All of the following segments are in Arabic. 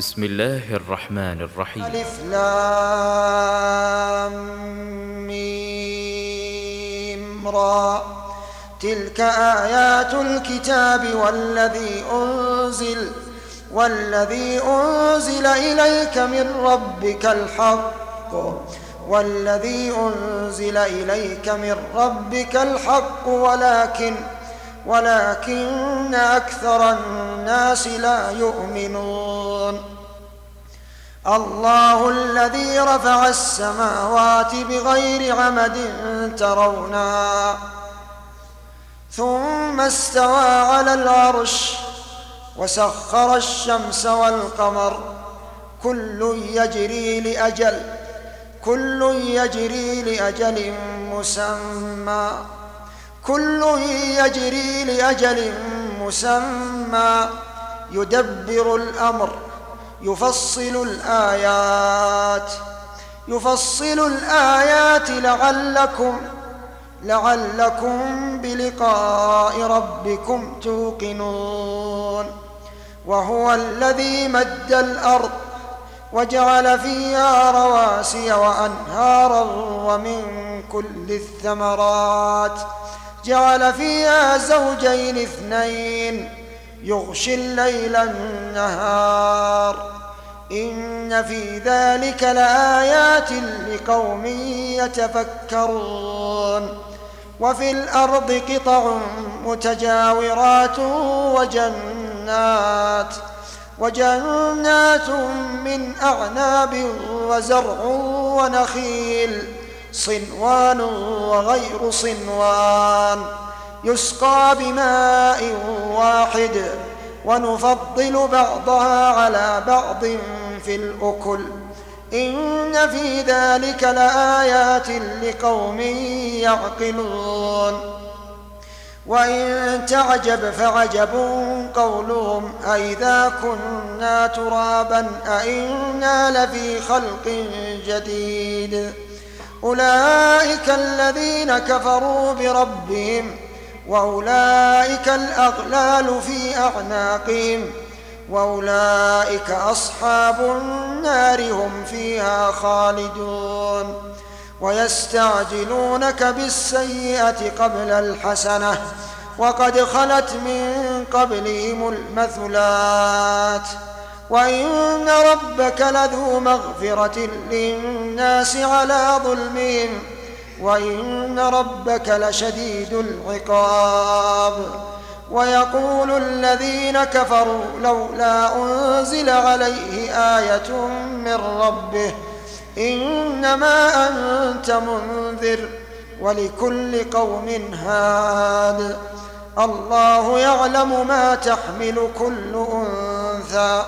بسم الله الرحمن الرحيم. ألف لام را. تلك آيات الكتاب والذي أنزل والذي أنزل إليك من ربك الحق. والذي أنزل إليك من ربك الحق. ولكن ولكن أكثر الناس لا يؤمنون. الله الذي رفع السماوات بغير عمد ترونها ثم استوى على العرش وسخر الشمس والقمر. كل يجري لأجل كل يجري لأجل مسمى. كل يجري لأجل مسمى. يدبر الأمر يفصل الآيات. يفصل الآيات لعلكم لعلكم بلقاء ربكم توقنون. وهو الذي مد الأرض وجعل فيها رواسي وأنهارا ومن كل الثمرات. جعل فيها زوجين اثنين يغشي الليل النهار. إن في ذلك لآيات لقوم يتفكرون وفي الأرض قطع متجاورات وجنات وجنات من أعناب وزرع ونخيل صنوان وغير صنوان يسقى بماء واحد ونفضل بعضها على بعض في الأكل. إن في ذلك لآيات لقوم يعقلون. وإن تعجب فعجب قولهم أئذا كنا ترابا أئنا لفي خلق جديد. أولئك الذين كفروا بربهم وأولئك الأغلال في أعناقهم وأولئك أصحاب النار هم فيها خالدون. ويستعجلونك بالسيئة قبل الحسنة وقد خلت من قبلهم المثلات. وإن ربك لذو مغفرة للناس على ظلمهم وإن ربك لشديد العقاب. ويقول الذين كفروا لولا أنزل عليه آية من ربه إنما أنت منذر ولكل قوم هاد. الله يعلم ما تحمل كل أنثى.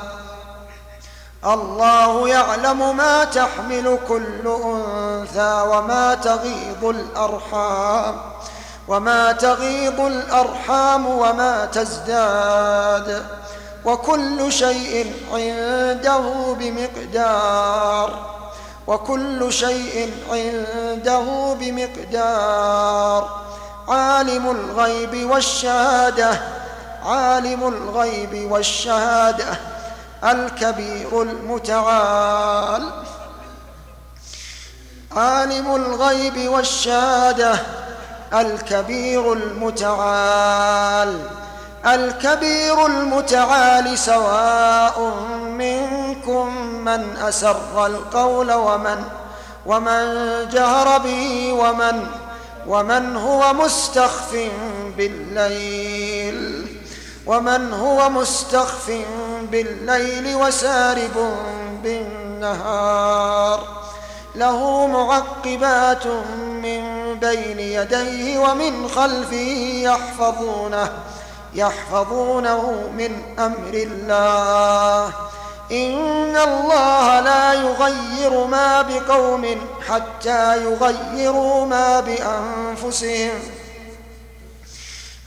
الله يعلم ما تحمل كل أنثى وما تغيض الأرحام وما تغيض الأرحام وما تزداد وكل شيء عنده بمقدار وكل شيء عنده بمقدار. عالم الغيب والشهادة عالم الغيب والشهادة. الكبير المتعال عالم الغيب والشهادة الكبير المتعال. الكبير المتعال سواء منكم من أسر القول ومن ومن جهر به ومن ومن هو مستخف بالليل ومن هو مستخف بالليل وسارب بالنهار. له معقبات من بين يديه ومن خلفه يحفظونه يحفظونه من أمر الله. إن الله لا يغير ما بقوم حتى يغيروا ما بأنفسهم.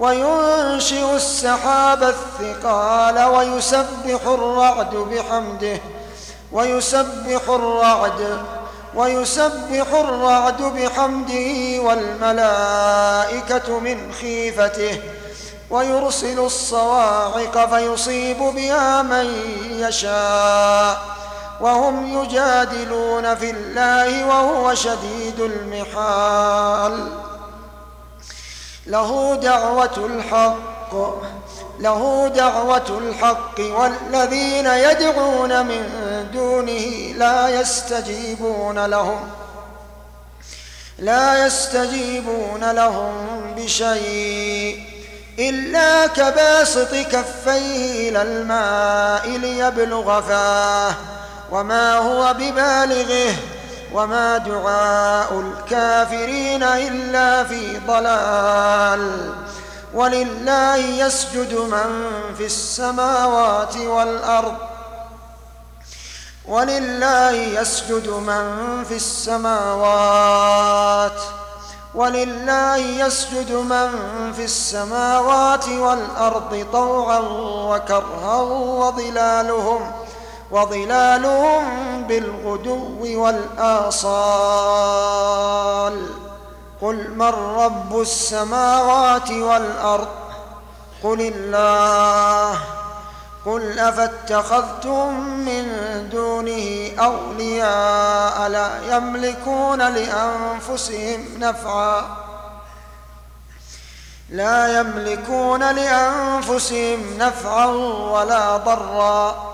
وينشئ السحاب الثقال ويسبح الرعد بحمده ويسبح الرعد ويسبح الرعد بحمده والملائكة من خيفته ويرسل الصواعق فيصيب بها من يشاء وهم يجادلون في الله وهو شديد المحال. له دعوة الحق له دعوة الحق والذين يدعون من دونه لا يستجيبون لهم لا يستجيبون لهم بشيء إلا كباسط كفيه إلى الماء ليبلغ فاه وما هو ببالغه وما دعاء الكافرين إلا في ضلال. ولله يسجد من في السماوات والأرض. ولله يسجد من في السماوات. ولله يسجد من في السماوات والأرض طوعا وكرها وظلالهم. وظلالهم بالغدو والآصال. قل من رب السماوات والأرض؟ قل الله. قل أفاتخذتم من دونه أولياء لا يملكون لأنفسهم نفعا. لا يملكون لأنفسهم نفعا ولا ضرا.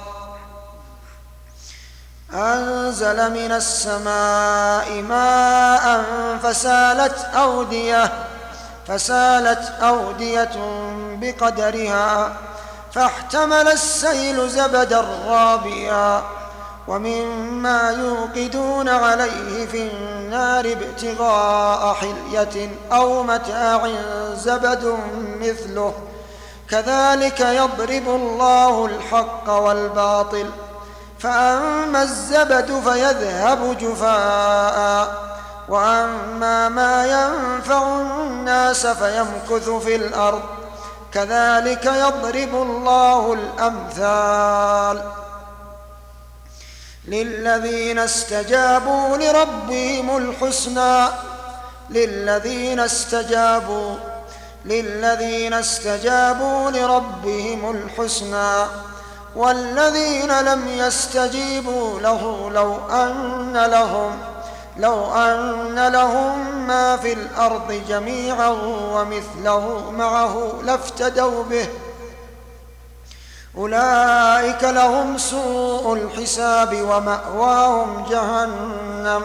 أنزل من السماء ماء فسالت أودية فسالت أودية بقدرها فاحتمل السيل زبدا رابيا ومما يوقدون عليه في النار ابتغاء حلية أو متاع زبد مثله كذلك يضرب الله الحق والباطل. فأما الزبد فيذهب جفاء وأما ما ينفع الناس فيمكث في الأرض كذلك يضرب الله الأمثال. للذين استجابوا لربهم الحسنى للذين استجابوا للذين استجابوا لربهم الحسنى. والذين لم يستجيبوا له لو أن لهم لو أن لهم ما في الأرض جميعا ومثله معه لافتدوا به. أولئك لهم سوء الحساب ومأواهم جهنم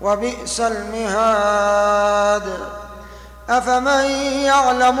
وبئس المهاد. أفمن يعلم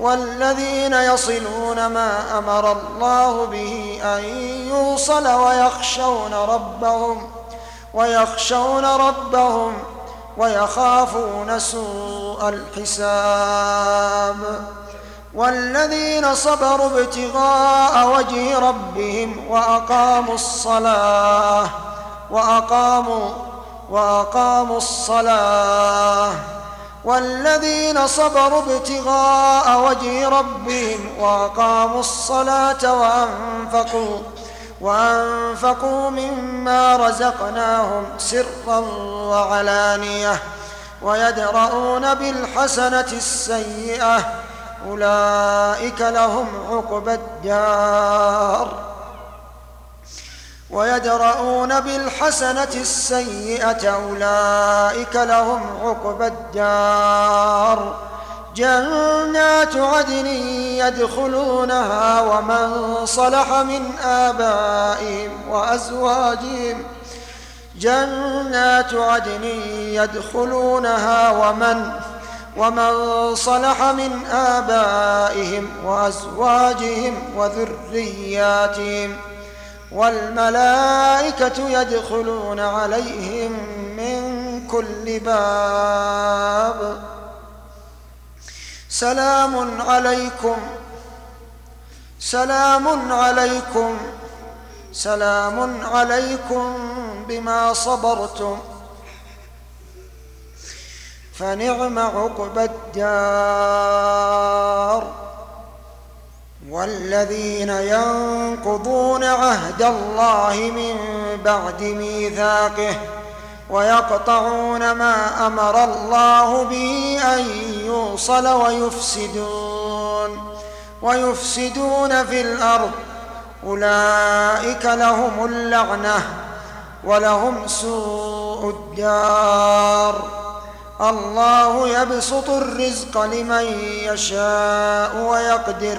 والذين يصلون ما أمر الله به أن يوصل ويخشون ربهم ويخشون ربهم ويخافون سوء الحساب. والذين صبروا ابتغاء وجه ربهم وأقاموا الصلاة وأقاموا وأقاموا الصلاة. والذين صبروا ابتغاء وجه ربهم وأقاموا الصلاة وانفقوا وأنفقوا مما رزقناهم سرا وعلانية ويدرؤون بالحسنة السيئة. أولئك لهم عقبى الدار. ويدرؤون بالحسنة السيئة أولئك لهم عقبى الدار. جنات عدن يدخلونها ومن صلح من آبائهم وأزواجهم. جنات عدن يدخلونها ومن ومن صلح من آبائهم وأزواجهم وذرياتهم. والملائكة يدخلون عليهم من كل باب. سلام عليكم. سلام عليكم. سلام عليكم بما صبرتم. فنعم عقبى الدار. والذين ينقضون عهد الله من بعد ميثاقه ويقطعون ما أمر الله به أن يوصل ويفسدون ويفسدون في الأرض. أولئك لهم اللعنة ولهم سوء الدار. الله يبسط الرزق لمن يشاء ويقدر.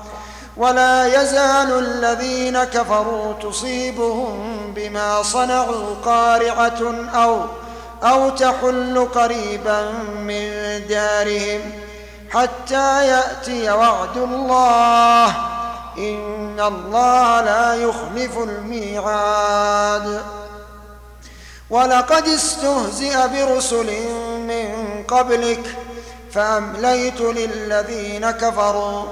ولا يزال الذين كفروا تصيبهم بما صنعوا قارعة أو أو تحل قريبا من دارهم حتى يأتي وعد الله. إن الله لا يخلف الميعاد. ولقد استهزئ برسل من قبلك فأمليت للذين كفروا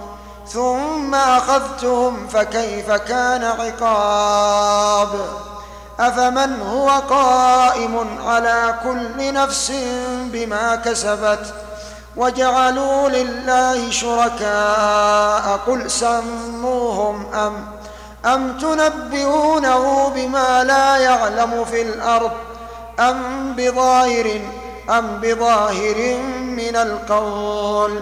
ثم أخذتهم فكيف كان عقاب؟ أفمن هو قائم على كل نفس بما كسبت؟ وجعلوا لله شركاء قل سموهم أم أم تنبئونه بما لا يعلم في الأرض؟ أم بظاهر أم بظاهر من القول؟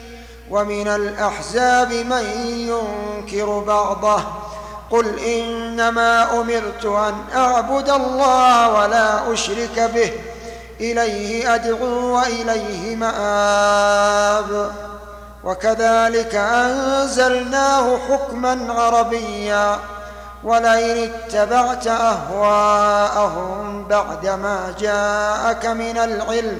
ومن الأحزاب من ينكر بعضه قل إنما أمرت أن أعبد الله ولا أشرك به إليه أدعو وإليه مآب. وكذلك أنزلناه حكما عربيا ولئن اتبعت أهواءهم بعدما جاءك من العلم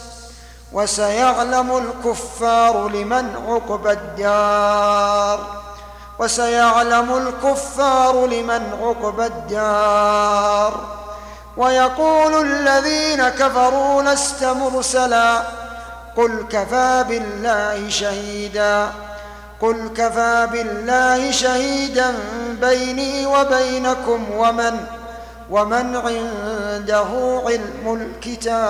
وسيعلم الكفار لمن عقبى الدار. وسيعلم الكفار لمن عقبى الدار. ويقول الذين كفروا لست مرسلا. قل كفى بالله شهيدا. قل كفى بالله شهيدا بيني وبينكم ومن ومن عنده علم الكتاب